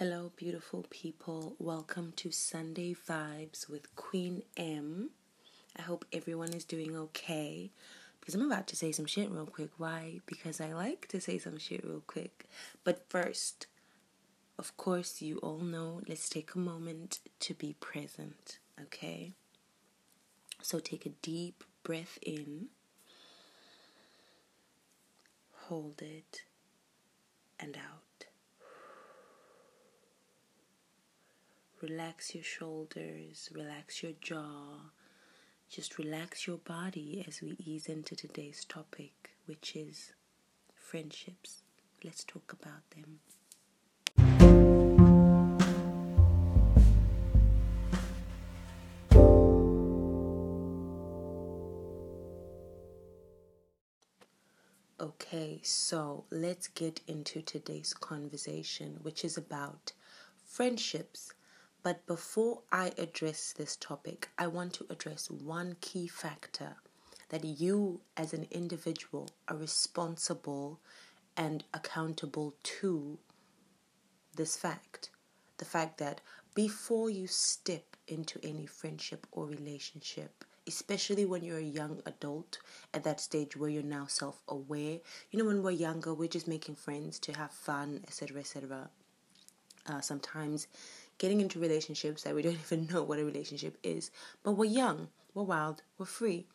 Hello, beautiful people. Welcome to Sunday Vibes with Queen M. I hope everyone is doing okay. Because I'm about to say some shit real quick. Why? Because I like to say some shit real quick. But first, of course, you all know, let's take a moment to be present, okay? So take a deep breath in, hold it, and out. Relax your shoulders, relax your jaw, just relax your body as we ease into today's topic, which is friendships. Let's talk about them. Okay, so let's get into today's conversation, which is about friendships but before I address this topic, I want to address one key factor that you as an individual are responsible and accountable to this fact. The fact that before you step into any friendship or relationship, especially when you're a young adult at that stage where you're now self aware. You know, when we're younger, we're just making friends to have fun, etc., etc. Uh, sometimes getting into relationships that we don't even know what a relationship is. But we're young, we're wild, we're free.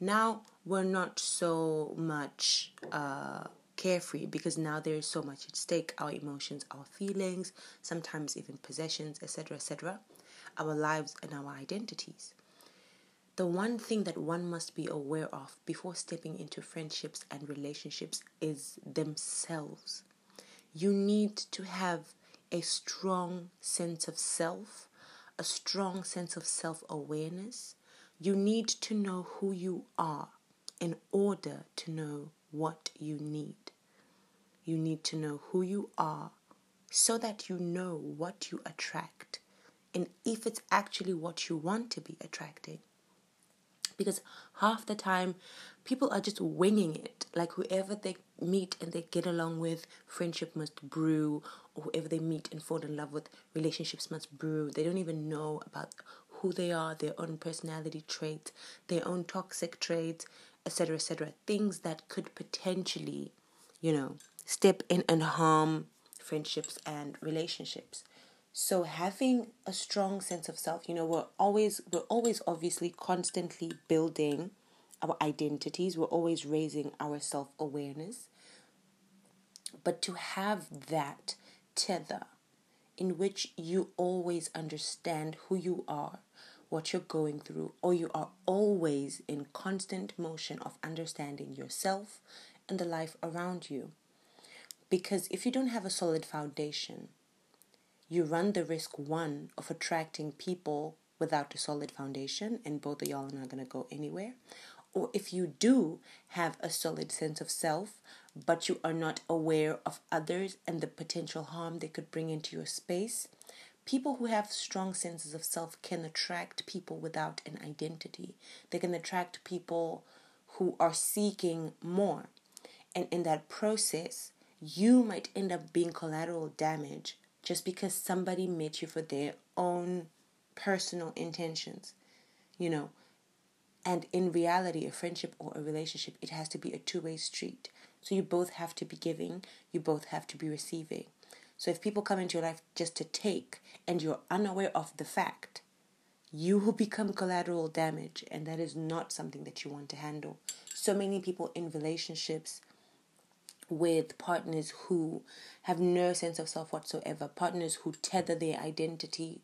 Now we're not so much uh, carefree because now there's so much at stake our emotions, our feelings, sometimes even possessions, etc., etc., our lives and our identities. The one thing that one must be aware of before stepping into friendships and relationships is themselves. You need to have a strong sense of self, a strong sense of self awareness. You need to know who you are in order to know what you need. You need to know who you are so that you know what you attract and if it's actually what you want to be attracting. Because half the time, people are just winging it. Like whoever they meet and they get along with, friendship must brew, or whoever they meet and fall in love with, relationships must brew. They don't even know about who they are, their own personality traits, their own toxic traits, etc., etc. Things that could potentially, you know, step in and harm friendships and relationships. So having a strong sense of self, you know, we're always we're always obviously constantly building our identities. We're always raising our self-awareness. But to have that tether in which you always understand who you are, what you're going through, or you are always in constant motion of understanding yourself and the life around you. Because if you don't have a solid foundation, you run the risk one of attracting people without a solid foundation, and both of y'all are not going to go anywhere. Or if you do have a solid sense of self, but you are not aware of others and the potential harm they could bring into your space, people who have strong senses of self can attract people without an identity. They can attract people who are seeking more. And in that process, you might end up being collateral damage just because somebody met you for their own personal intentions, you know. And in reality, a friendship or a relationship, it has to be a two way street. So you both have to be giving, you both have to be receiving. So if people come into your life just to take and you're unaware of the fact, you will become collateral damage, and that is not something that you want to handle. So many people in relationships with partners who have no sense of self whatsoever, partners who tether their identity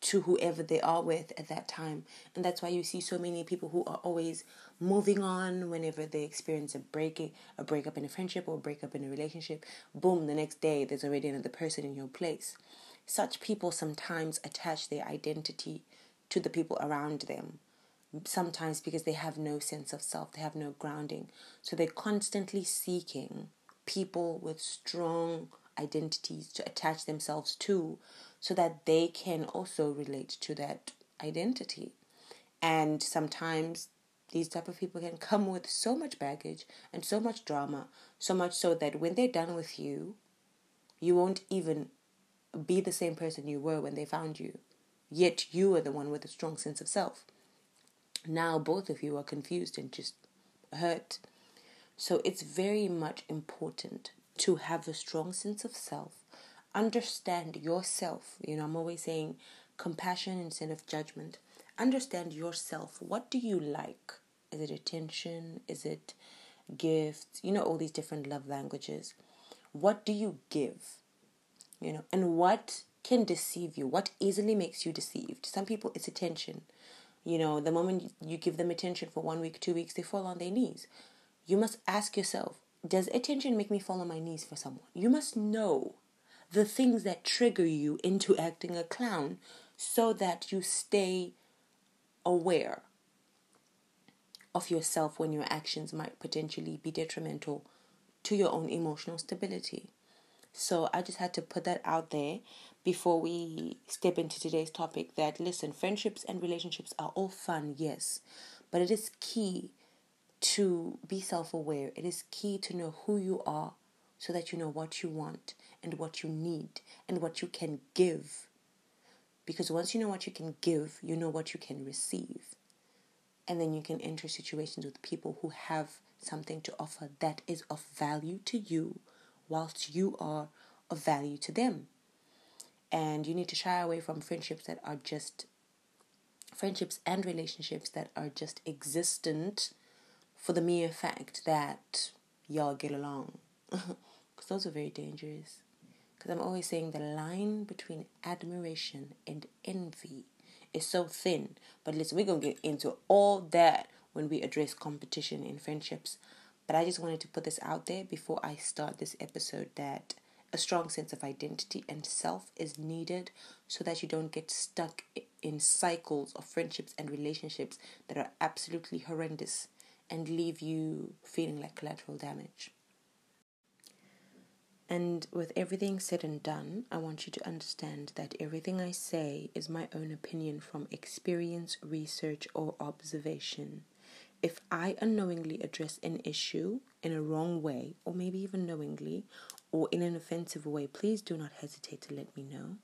to whoever they are with at that time. And that's why you see so many people who are always moving on whenever they experience a breaking a breakup in a friendship or a breakup in a relationship. Boom, the next day there's already another person in your place. Such people sometimes attach their identity to the people around them sometimes because they have no sense of self, they have no grounding. So they're constantly seeking people with strong identities to attach themselves to so that they can also relate to that identity. And sometimes these type of people can come with so much baggage and so much drama, so much so that when they're done with you, you won't even be the same person you were when they found you. Yet you are the one with a strong sense of self. Now both of you are confused and just hurt. So it's very much important to have a strong sense of self, understand yourself. You know, I'm always saying compassion instead of judgment. Understand yourself. What do you like? Is it attention? Is it gifts? You know, all these different love languages. What do you give? You know, and what can deceive you? What easily makes you deceived? Some people, it's attention. You know, the moment you give them attention for one week, two weeks, they fall on their knees. You must ask yourself, does attention make me fall on my knees for someone? You must know the things that trigger you into acting a clown so that you stay aware of yourself when your actions might potentially be detrimental to your own emotional stability. So I just had to put that out there before we step into today's topic that listen, friendships and relationships are all fun, yes, but it is key to be self aware. It is key to know who you are so that you know what you want and what you need and what you can give. Because once you know what you can give, you know what you can receive. And then you can enter situations with people who have something to offer that is of value to you, whilst you are of value to them. And you need to shy away from friendships that are just friendships and relationships that are just existent for the mere fact that y'all get along. Because those are very dangerous. Because I'm always saying the line between admiration and envy is so thin. But listen, we're going to get into all that when we address competition in friendships. But I just wanted to put this out there before I start this episode that a strong sense of identity and self is needed so that you don't get stuck in cycles of friendships and relationships that are absolutely horrendous and leave you feeling like collateral damage. And with everything said and done, I want you to understand that everything I say is my own opinion from experience, research, or observation. If I unknowingly address an issue in a wrong way, or maybe even knowingly, or in an offensive way, please do not hesitate to let me know.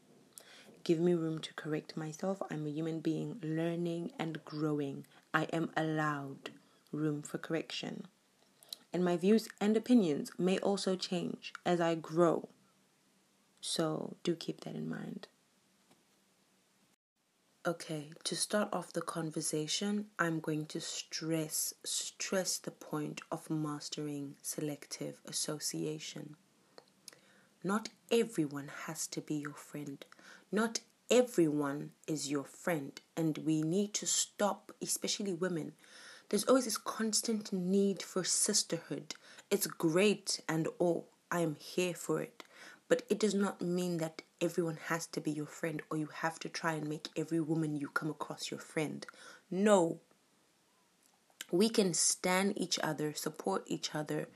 Give me room to correct myself. I'm a human being learning and growing. I am allowed room for correction. And my views and opinions may also change as I grow. So do keep that in mind. Okay, to start off the conversation, I'm going to stress stress the point of mastering selective association. Not everyone has to be your friend. Not everyone is your friend, and we need to stop, especially women. There's always this constant need for sisterhood. It's great and all. I am here for it. But it does not mean that everyone has to be your friend or you have to try and make every woman you come across your friend. No. We can stand each other, support each other,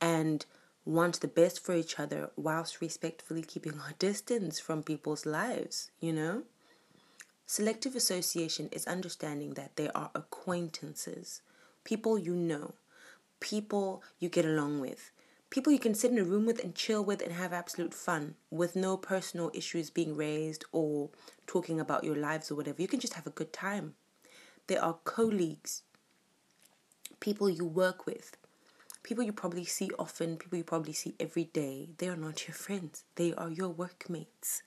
and want the best for each other whilst respectfully keeping our distance from people's lives, you know? Selective association is understanding that there are acquaintances, people you know, people you get along with, people you can sit in a room with and chill with and have absolute fun with no personal issues being raised or talking about your lives or whatever. You can just have a good time. There are colleagues, people you work with, people you probably see often, people you probably see every day, they are not your friends. They are your workmates.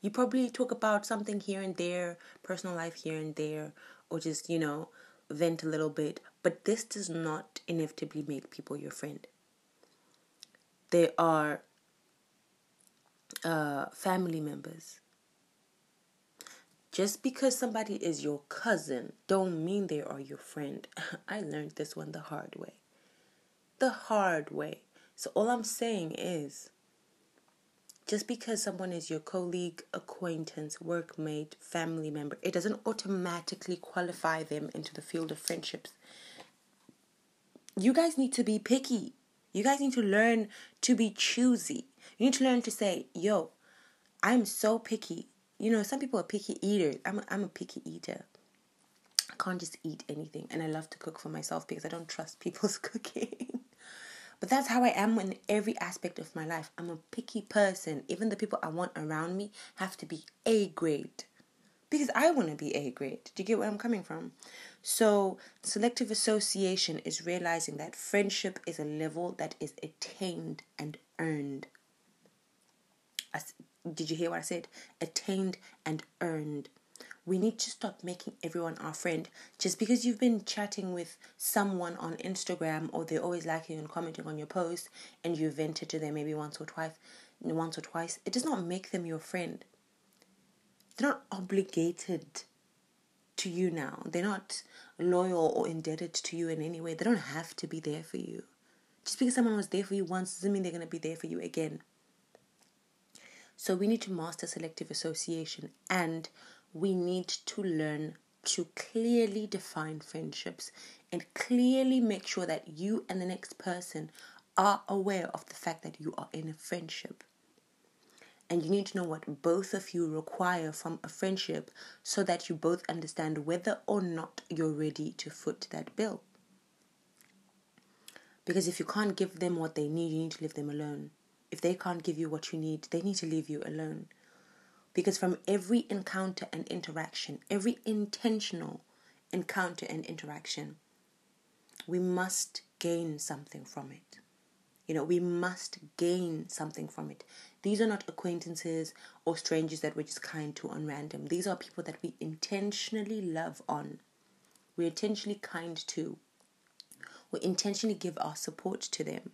You probably talk about something here and there, personal life here and there, or just, you know, vent a little bit. But this does not inevitably make people your friend. They are uh, family members. Just because somebody is your cousin don't mean they are your friend. I learned this one the hard way the hard way. So, all I'm saying is just because someone is your colleague, acquaintance, workmate, family member, it doesn't automatically qualify them into the field of friendships. You guys need to be picky. You guys need to learn to be choosy. You need to learn to say, yo, I'm so picky. You know, some people are picky eaters. I'm a, I'm a picky eater. I can't just eat anything. And I love to cook for myself because I don't trust people's cooking. But that's how I am in every aspect of my life. I'm a picky person. Even the people I want around me have to be A grade. Because I want to be A grade. Do you get where I'm coming from? So, selective association is realizing that friendship is a level that is attained and earned. As, did you hear what I said? Attained and earned we need to stop making everyone our friend. Just because you've been chatting with someone on Instagram or they're always liking and commenting on your post and you vented to them maybe once or twice once or twice it does not make them your friend. They're not obligated to you now. They're not loyal or indebted to you in any way. They don't have to be there for you. Just because someone was there for you once doesn't mean they're going to be there for you again. So we need to master selective association and we need to learn to clearly define friendships and clearly make sure that you and the next person are aware of the fact that you are in a friendship. And you need to know what both of you require from a friendship so that you both understand whether or not you're ready to foot that bill. Because if you can't give them what they need, you need to leave them alone. If they can't give you what you need, they need to leave you alone. Because from every encounter and interaction, every intentional encounter and interaction, we must gain something from it. You know, we must gain something from it. These are not acquaintances or strangers that we're just kind to on random. These are people that we intentionally love on. We're intentionally kind to. We intentionally give our support to them.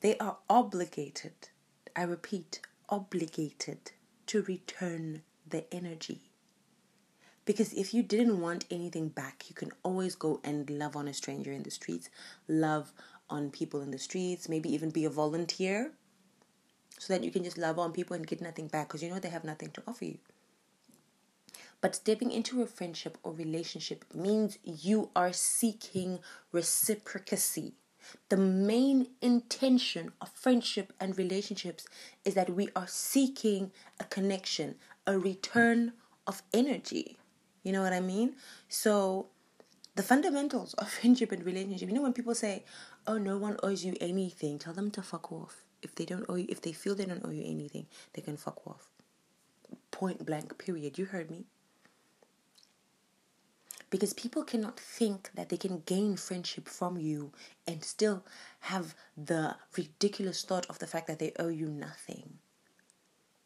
They are obligated, I repeat, obligated to return the energy. Because if you didn't want anything back, you can always go and love on a stranger in the streets, love on people in the streets, maybe even be a volunteer so that you can just love on people and get nothing back because you know they have nothing to offer you. But stepping into a friendship or relationship means you are seeking reciprocity. The main intention of friendship and relationships is that we are seeking a connection, a return of energy. You know what I mean? So, the fundamentals of friendship and relationship. You know when people say, "Oh, no one owes you anything," tell them to fuck off. If they don't owe you, if they feel they don't owe you anything, they can fuck off. Point blank. Period. You heard me because people cannot think that they can gain friendship from you and still have the ridiculous thought of the fact that they owe you nothing.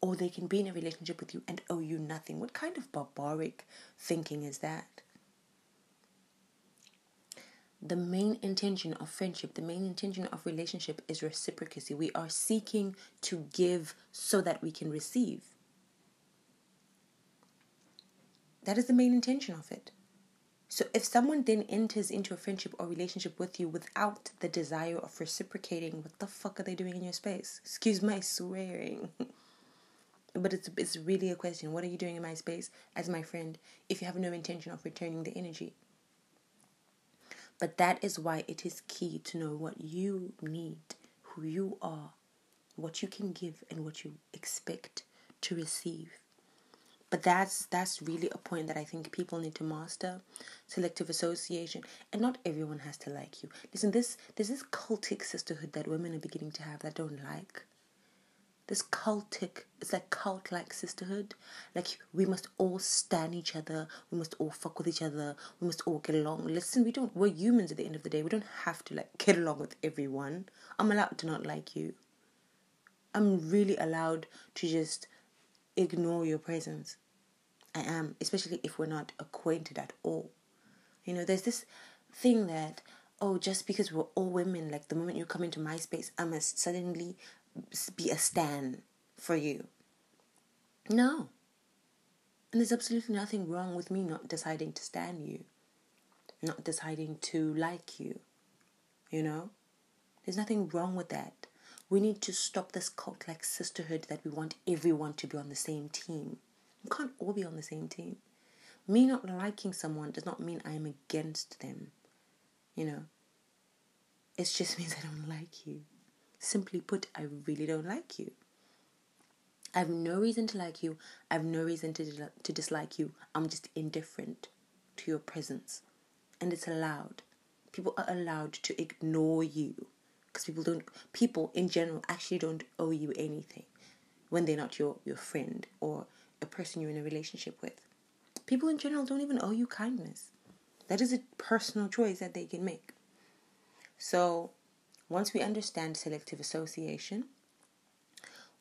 Or they can be in a relationship with you and owe you nothing. What kind of barbaric thinking is that? The main intention of friendship, the main intention of relationship is reciprocity. We are seeking to give so that we can receive. That is the main intention of it. So if someone then enters into a friendship or relationship with you without the desire of reciprocating, what the fuck are they doing in your space? Excuse my swearing. but it's it's really a question. What are you doing in my space as my friend if you have no intention of returning the energy? But that is why it is key to know what you need, who you are, what you can give and what you expect to receive. But that's that's really a point that I think people need to master. Selective association. And not everyone has to like you. Listen, this there's this cultic sisterhood that women are beginning to have that don't like. This cultic, it's like cult like sisterhood. Like we must all stand each other, we must all fuck with each other, we must all get along. Listen, we don't we're humans at the end of the day. We don't have to like get along with everyone. I'm allowed to not like you. I'm really allowed to just ignore your presence. I am, especially if we're not acquainted at all. You know, there's this thing that, oh, just because we're all women, like the moment you come into my space, I must suddenly be a stan for you. No. And there's absolutely nothing wrong with me not deciding to stand you, not deciding to like you. You know? There's nothing wrong with that. We need to stop this cult like sisterhood that we want everyone to be on the same team. We can't all be on the same team. Me not liking someone does not mean I am against them. You know, it just means I don't like you. Simply put, I really don't like you. I have no reason to like you. I have no reason to, to dislike you. I'm just indifferent to your presence. And it's allowed. People are allowed to ignore you because people don't people in general actually don't owe you anything when they're not your your friend or a person you're in a relationship with. People in general don't even owe you kindness. That is a personal choice that they can make. So, once we understand selective association,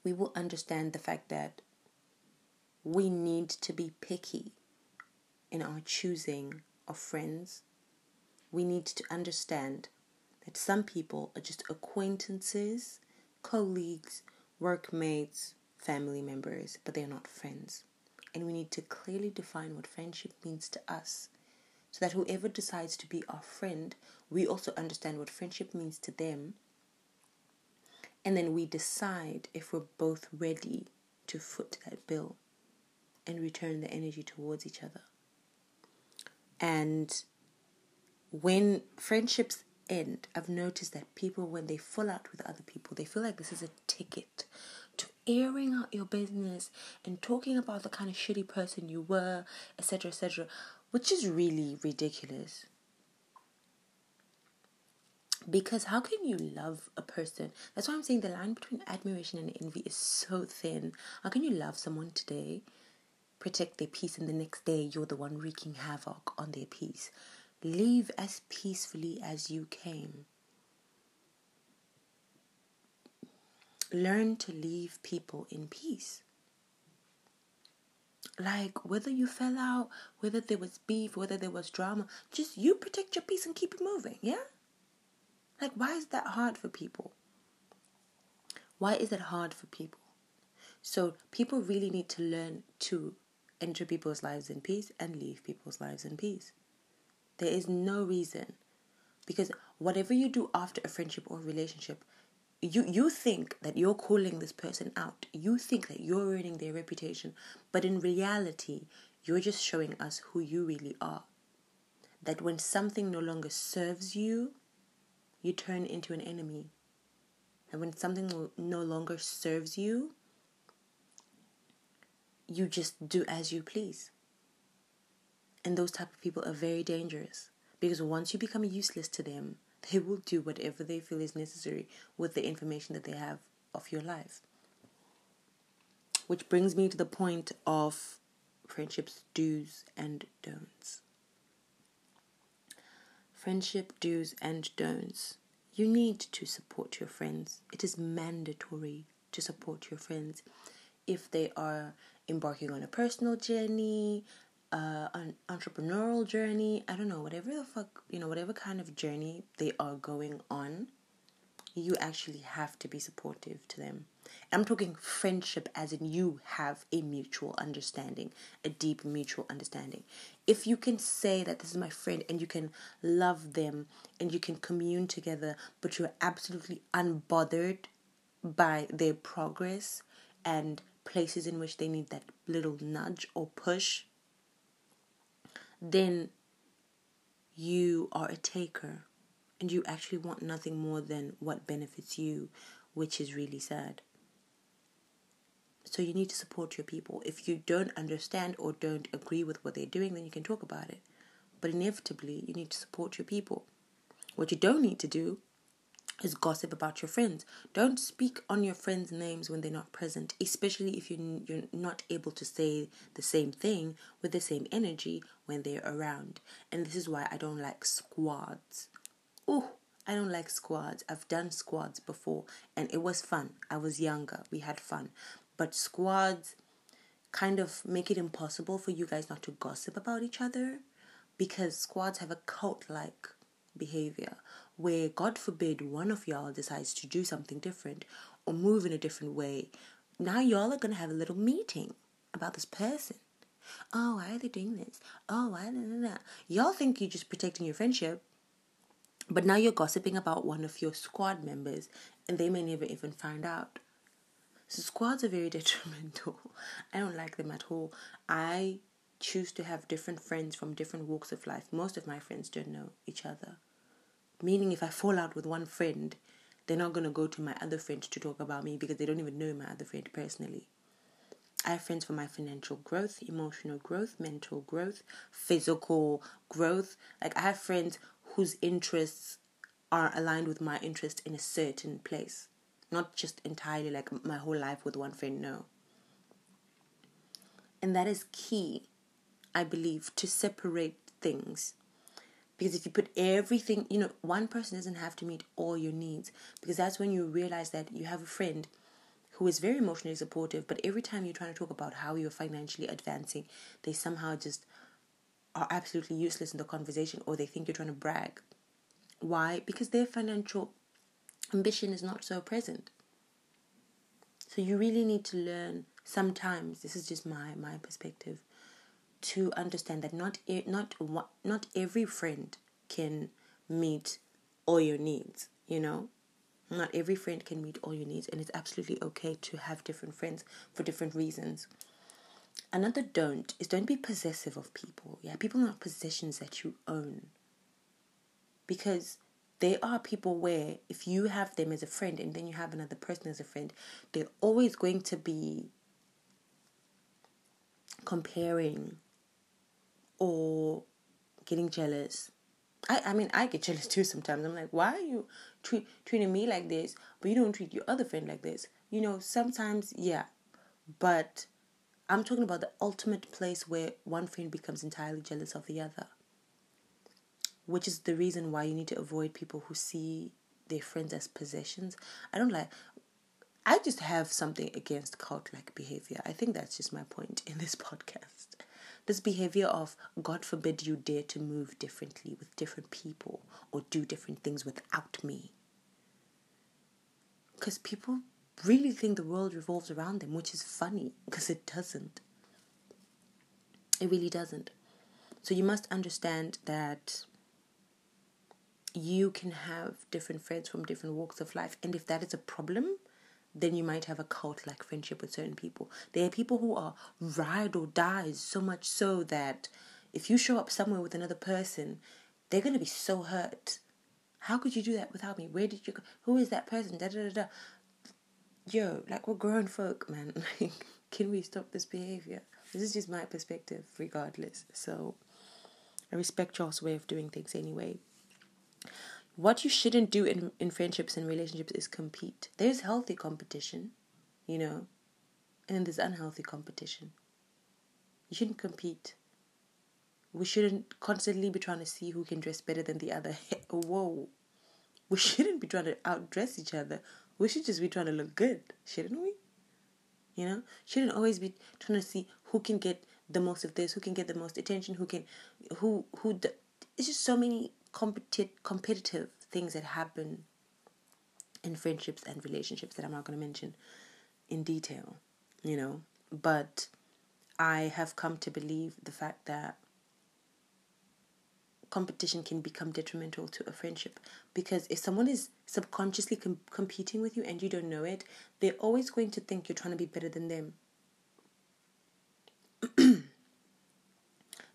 we will understand the fact that we need to be picky in our choosing of friends. We need to understand that some people are just acquaintances, colleagues, workmates, family members, but they're not friends. And we need to clearly define what friendship means to us so that whoever decides to be our friend, we also understand what friendship means to them. And then we decide if we're both ready to foot that bill and return the energy towards each other. And when friendships end, I've noticed that people, when they fall out with other people, they feel like this is a ticket to airing out your business and talking about the kind of shitty person you were, etc., etc., which is really ridiculous. Because how can you love a person? That's why I'm saying the line between admiration and envy is so thin. How can you love someone today, protect their peace, and the next day you're the one wreaking havoc on their peace? Leave as peacefully as you came. Learn to leave people in peace. Like whether you fell out, whether there was beef, whether there was drama, just you protect your peace and keep it moving, yeah? Like why is that hard for people? Why is it hard for people? So people really need to learn to enter people's lives in peace and leave people's lives in peace. There is no reason because whatever you do after a friendship or relationship, you you think that you're calling this person out. You think that you're ruining their reputation, but in reality, you're just showing us who you really are. That when something no longer serves you, you turn into an enemy. And when something no longer serves you, you just do as you please. And those type of people are very dangerous because once you become useless to them, they will do whatever they feel is necessary with the information that they have of your life. Which brings me to the point of friendships do's and don'ts. Friendship do's and don'ts. You need to support your friends. It is mandatory to support your friends if they are embarking on a personal journey, uh, an entrepreneurial journey, I don't know, whatever the fuck, you know, whatever kind of journey they are going on, you actually have to be supportive to them. I'm talking friendship as in you have a mutual understanding, a deep mutual understanding. If you can say that this is my friend and you can love them and you can commune together, but you're absolutely unbothered by their progress and places in which they need that little nudge or push, then you are a taker and you actually want nothing more than what benefits you, which is really sad. So you need to support your people. If you don't understand or don't agree with what they're doing, then you can talk about it. But inevitably, you need to support your people. What you don't need to do is gossip about your friends. Don't speak on your friends' names when they're not present, especially if you you're not able to say the same thing with the same energy when they're around. And this is why I don't like squads. Oh, I don't like squads. I've done squads before and it was fun. I was younger. We had fun. But squads kind of make it impossible for you guys not to gossip about each other because squads have a cult like behavior where, God forbid, one of y'all decides to do something different or move in a different way, now y'all are going to have a little meeting about this person. Oh, why are they doing this? Oh, why? Nah, nah, nah. Y'all think you're just protecting your friendship, but now you're gossiping about one of your squad members and they may never even find out. So, squads are very detrimental. I don't like them at all. I choose to have different friends from different walks of life. Most of my friends don't know each other. Meaning, if I fall out with one friend, they're not going to go to my other friend to talk about me because they don't even know my other friend personally. I have friends for my financial growth, emotional growth, mental growth, physical growth. Like, I have friends whose interests are aligned with my interest in a certain place. Not just entirely like my whole life with one friend, no. And that is key, I believe, to separate things. Because if you put everything, you know, one person doesn't have to meet all your needs. Because that's when you realize that you have a friend who is very emotionally supportive, but every time you're trying to talk about how you're financially advancing, they somehow just are absolutely useless in the conversation or they think you're trying to brag. Why? Because their financial ambition is not so present. So you really need to learn sometimes, this is just my, my perspective, to understand that not not not every friend can meet all your needs, you know? Not every friend can meet all your needs and it's absolutely okay to have different friends for different reasons. Another don't is don't be possessive of people. Yeah, people are not possessions that you own. Because there are people where if you have them as a friend and then you have another person as a friend, they're always going to be comparing or getting jealous. I, I mean, I get jealous too sometimes. I'm like, why are you treat, treating me like this, but you don't treat your other friend like this? You know, sometimes, yeah, but I'm talking about the ultimate place where one friend becomes entirely jealous of the other, which is the reason why you need to avoid people who see their friends as possessions. I don't like. I just have something against cult like behavior. I think that's just my point in this podcast. This behavior of, God forbid you dare to move differently with different people or do different things without me. Because people really think the world revolves around them, which is funny because it doesn't. It really doesn't. So you must understand that you can have different friends from different walks of life, and if that is a problem, then you might have a cult like friendship with certain people. There are people who are ride or dies so much so that if you show up somewhere with another person, they're gonna be so hurt. How could you do that without me? Where did you go? Who is that person? Da da da da yo, like we're grown folk, man. Like, can we stop this behavior? This is just my perspective, regardless. So, I respect y'all's way of doing things anyway. What you shouldn't do in, in friendships and relationships is compete. There's healthy competition, you know, and then there's unhealthy competition. You shouldn't compete. We shouldn't constantly be trying to see who can dress better than the other. Whoa. We shouldn't be trying to outdress each other we should just be trying to look good, shouldn't we? You know, shouldn't always be trying to see who can get the most of this, who can get the most attention, who can, who who. It's just so many competi- competitive things that happen in friendships and relationships that I'm not going to mention in detail. You know, but I have come to believe the fact that competition can become detrimental to a friendship because if someone is subconsciously com- competing with you and you don't know it, they're always going to think you're trying to be better than them.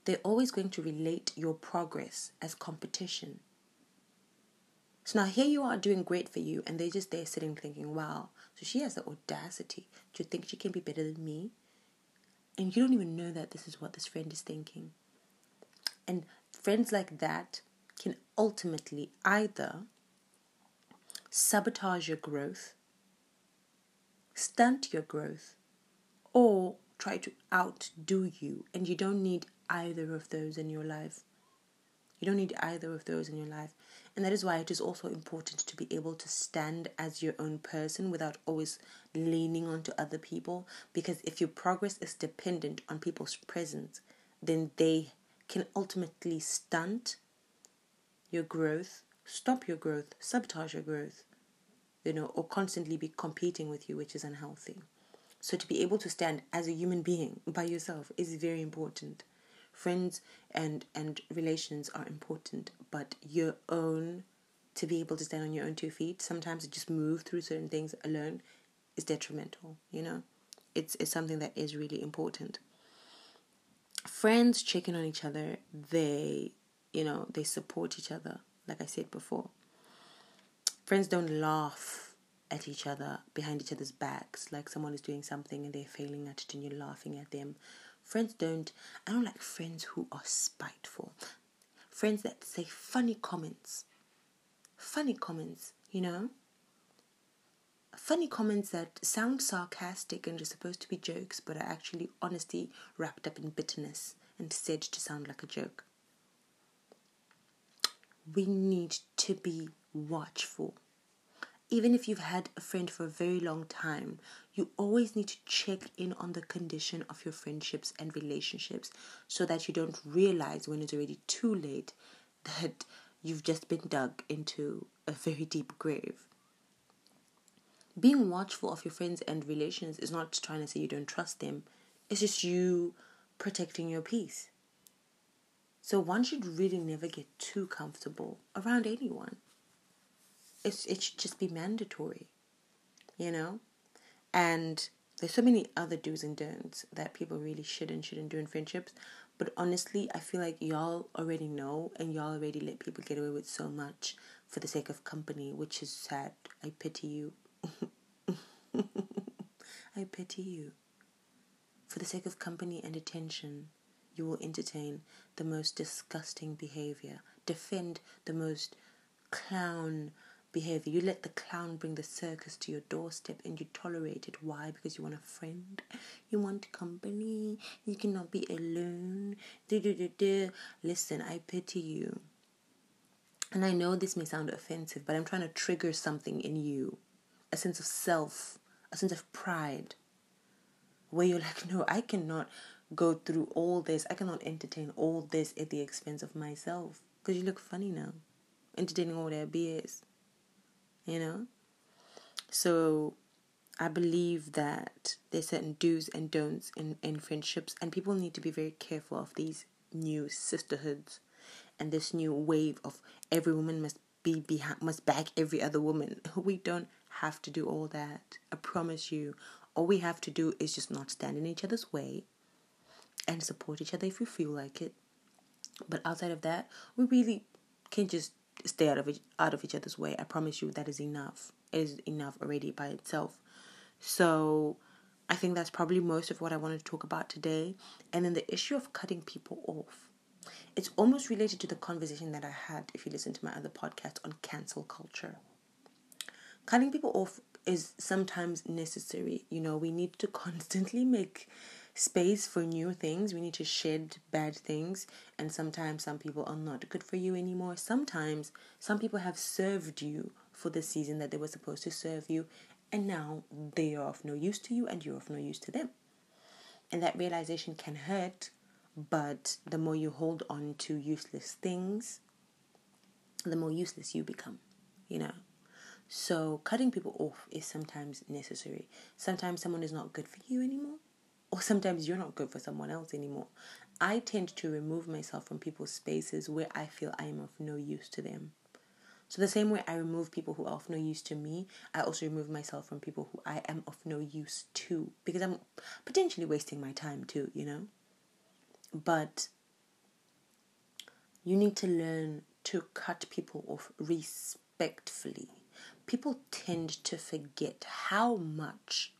They're always going to relate your progress as competition. So now here you are doing great for you, and they're just there sitting thinking, wow, so she has the audacity to think she can be better than me. And you don't even know that this is what this friend is thinking. And friends like that can ultimately either sabotage your growth, stunt your growth, or try to outdo you. And you don't need either of those in your life. You don't need either of those in your life. And that is why it is also important to be able to stand as your own person without always leaning onto other people. Because if your progress is dependent on people's presence, then they can ultimately stunt your growth, stop your growth, sabotage your growth, you know, or constantly be competing with you, which is unhealthy. So to be able to stand as a human being by yourself is very important. Friends and and relations are important, but your own to be able to stand on your own two feet, sometimes to just move through certain things alone is detrimental, you know? It's it's something that is really important. Friends checking on each other. They you know they support each other like i said before. Friends don't laugh at each other behind each other's backs like someone is doing something and they're failing at it and you're laughing at them friends don't i don't like friends who are spiteful friends that say funny comments. Funny comments, you know? Funny comments that sound sarcastic and are supposed to be jokes, but are actually honesty wrapped up in bitterness and said to sound like a joke. We need to be watchful. Even if you've had a friend for a very long time, you always need to check in on the condition of your friendships and relationships so that you don't realize when it's already too late that you've just been dug into a very deep grave. Being watchful of your friends and relations is not trying to say you don't trust them, it's just you protecting your peace. So one should really never get too comfortable around anyone. It's, it should just be mandatory, you know? And there's so many other do's and don'ts that people really should and shouldn't do in friendships. But honestly, I feel like y'all already know and y'all already let people get away with so much for the sake of company, which is sad. I pity you. I pity you. For the sake of company and attention, you will entertain the most disgusting behavior, defend the most clown behavior. You let the clown bring the circus to your doorstep and you tolerate it. Why? Because you want a friend. You want company. You cannot be alone. Listen, I pity you. And I know this may sound offensive, but I'm trying to trigger something in you a sense of self, a sense of pride, where you're like, no, I cannot go through all this. I cannot entertain all this at the expense of myself. Because you look funny now, entertaining all that BS you know? So I believe that there's certain do's and don'ts in, in friendships, and people need to be very careful of these new sisterhoods and this new wave of every woman must be behind, must back every other woman. We don't have to do all that. I promise you. All we have to do is just not stand in each other's way and support each other if we feel like it. But outside of that, we really can just stay out of each, out of each other's way. I promise you that is enough. It is enough already by itself. So I think that's probably most of what I wanted to talk about today. And then the issue of cutting people off. It's almost related to the conversation that I had if you listen to my other podcast on cancel culture. Cutting people off is sometimes necessary. You know, we need to constantly make space for new things. We need to shed bad things. And sometimes some people are not good for you anymore. Sometimes some people have served you for the season that they were supposed to serve you. And now they are of no use to you and you're of no use to them. And that realization can hurt. But the more you hold on to useless things, the more useless you become, you know. So cutting people off is sometimes necessary. Sometimes someone is not good for you anymore or sometimes you're not good for someone else anymore. I tend to remove myself from people's spaces where I feel I am of no use to them. So, the same way I remove people who are of no use to me, I also remove myself from people who I am of no use to because I'm potentially wasting my time too, you know? But you need to learn to cut people off respectfully. People tend to forget how much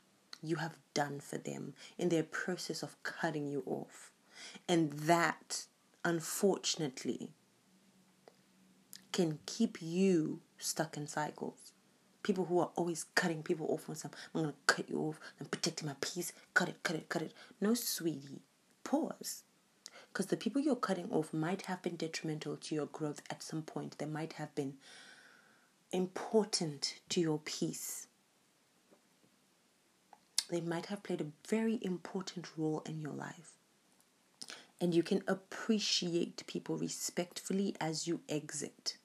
you have done for them in their process of cutting you off. And that, unfortunately, can keep you stuck in cycles. People who are always cutting people off on some, I'm gonna cut you off, I'm protecting my peace, cut it, cut it, cut it. No, sweetie, pause. Because the people you're cutting off might have been detrimental to your growth at some point. They might have been important to your peace they might have played a very important role in your life. And you can appreciate people respectfully as you exit,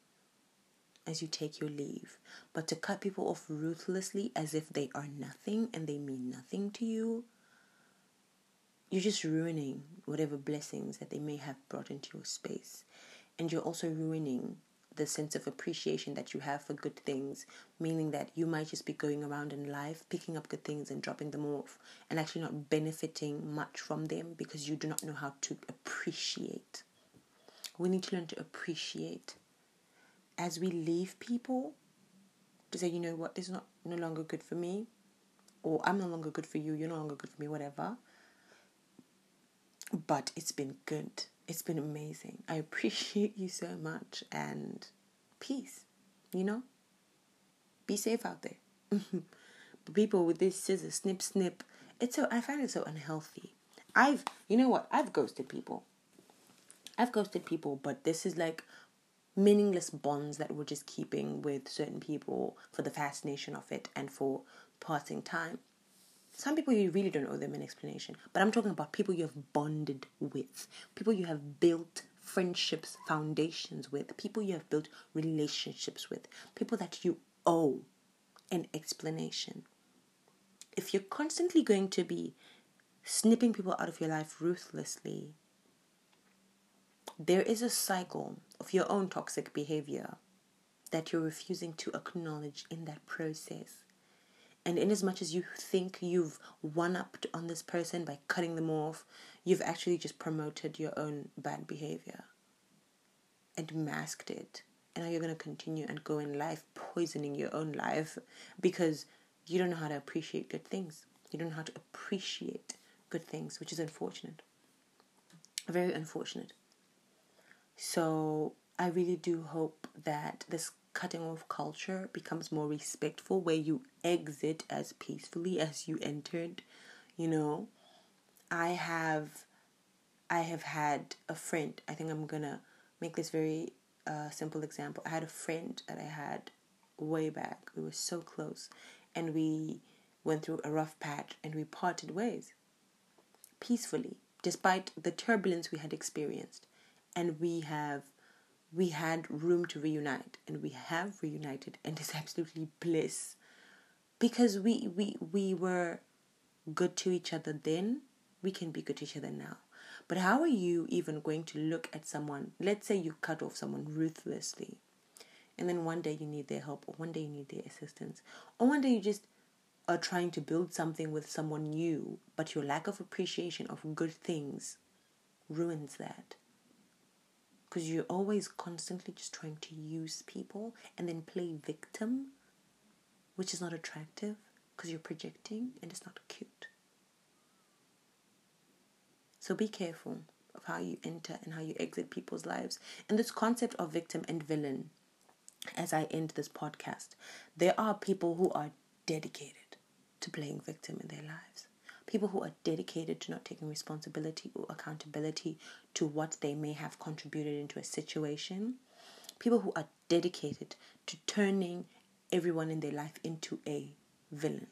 as you take your leave. But to cut people off ruthlessly as if they are nothing and they mean nothing to you, you're just ruining whatever blessings that they may have brought into your space. And you're also ruining the sense of appreciation that you have for good things, meaning that you might just be going around in life picking up good things and dropping them off and actually not benefiting much from them because you do not know how to appreciate. We need to learn to appreciate as we leave people to say, you know what, this is not no longer good for me, or I'm no longer good for you, you're no longer good for me, whatever. But it's been good it's been amazing. I appreciate you so much and peace. You know? Be safe out there. People with this scissors, snip snip, it's so I find it so unhealthy. I've you know what? I've ghosted people. I've ghosted people, but this is like meaningless bonds that we're just keeping with certain people for the fascination of it and for passing time. Some people you really don't owe them an explanation, but I'm talking about people you have bonded with, people you have built friendships, foundations with, people you have built relationships with, people that you owe an explanation. If you're constantly going to be snipping people out of your life ruthlessly, there is a cycle of your own toxic behavior that you're refusing to acknowledge in that process. And in as much as you think you've one upped on this person by cutting them off, you've actually just promoted your own bad behavior and masked it. And now you're going to continue and go in life poisoning your own life because you don't know how to appreciate good things. You don't know how to appreciate good things, which is unfortunate. Very unfortunate. So I really do hope that this cutting off culture becomes more respectful where you exit as peacefully as you entered you know? I have i have had a friend i think i'm gonna make this very uh, simple example. I had a friend that i had way back. We were so close and we went through a rough patch and we parted ways peacefully despite the turbulence we had experienced. And we have we had room to reunite and we have reunited and it's absolutely bliss. Because we we we were good to each other then we can be good to each other now. But how are you even going to look at someone let's say you cut off someone ruthlessly and then one day you need their help or one day you need their assistance or one day you just are trying to build something with someone new but your lack of appreciation of good things ruins that because you're always constantly just trying to use people and then play victim, which is not attractive because you're projecting and it's not cute. So be careful of how you enter and how you exit people's lives. And this concept of victim and villain, as I end this podcast, there are people who are dedicated to playing victim in their lives people who are dedicated to not taking responsibility or accountability to what they may have contributed into a situation, people who are dedicated to turning everyone in their life into a villain.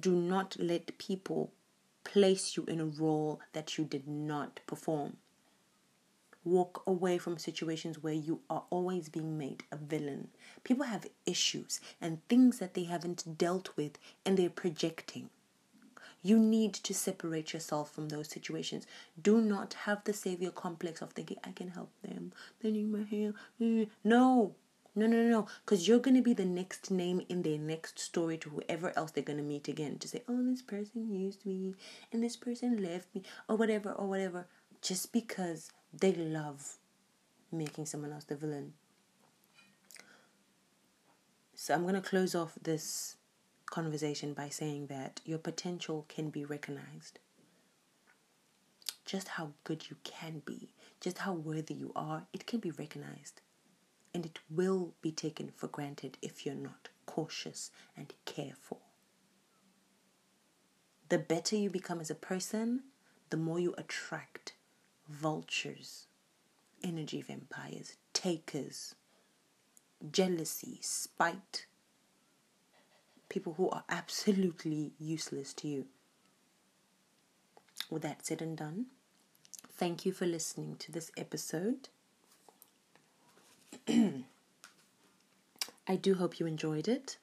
Do not let people place you in a role that you did not perform. Walk away from situations where you are always being made a villain. People have issues and things that they haven't dealt with and they're projecting. You need to separate yourself from those situations. Do not have the savior complex of thinking, I can help them. They need my help. Mm, no, no, no, no. Because you're going to be the next name in their next story to whoever else they're going to meet again to say, oh, this person used me and this person left me or whatever, or whatever. Just because they love making someone else the villain. So I'm going to close off this conversation by saying that your potential can be recognized. Just how good you can be, just how worthy you are, it can be recognized. And it will be taken for granted if you're not cautious and careful. The better you become as a person, the more you attract vultures, energy vampires, takers, jealousy, spite, people who are absolutely useless to you. With that said and done, thank you for listening to this episode. I do hope you enjoyed it.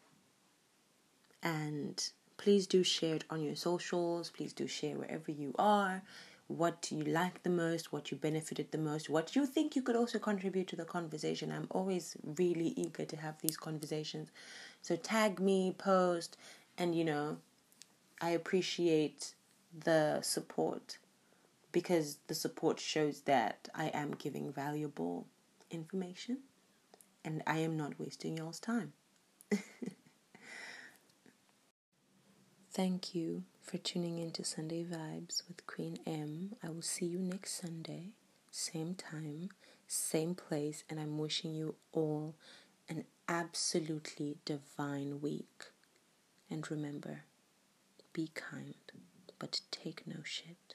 And please do share it on your socials. Please do share wherever you are what you like the most, what you benefited the most, what you think you could also contribute to the conversation. I'm always really eager to have these conversations. So tag me, post, and you know, I appreciate the support because the support shows that I am giving valuable information and I am not wasting y'all's time. Thank you for tuning in to Sunday Vibes with Queen M. I will see you next Sunday. same time, same place, and I'm wishing you all an absolutely divine week. And remember, be kind, but take no shit.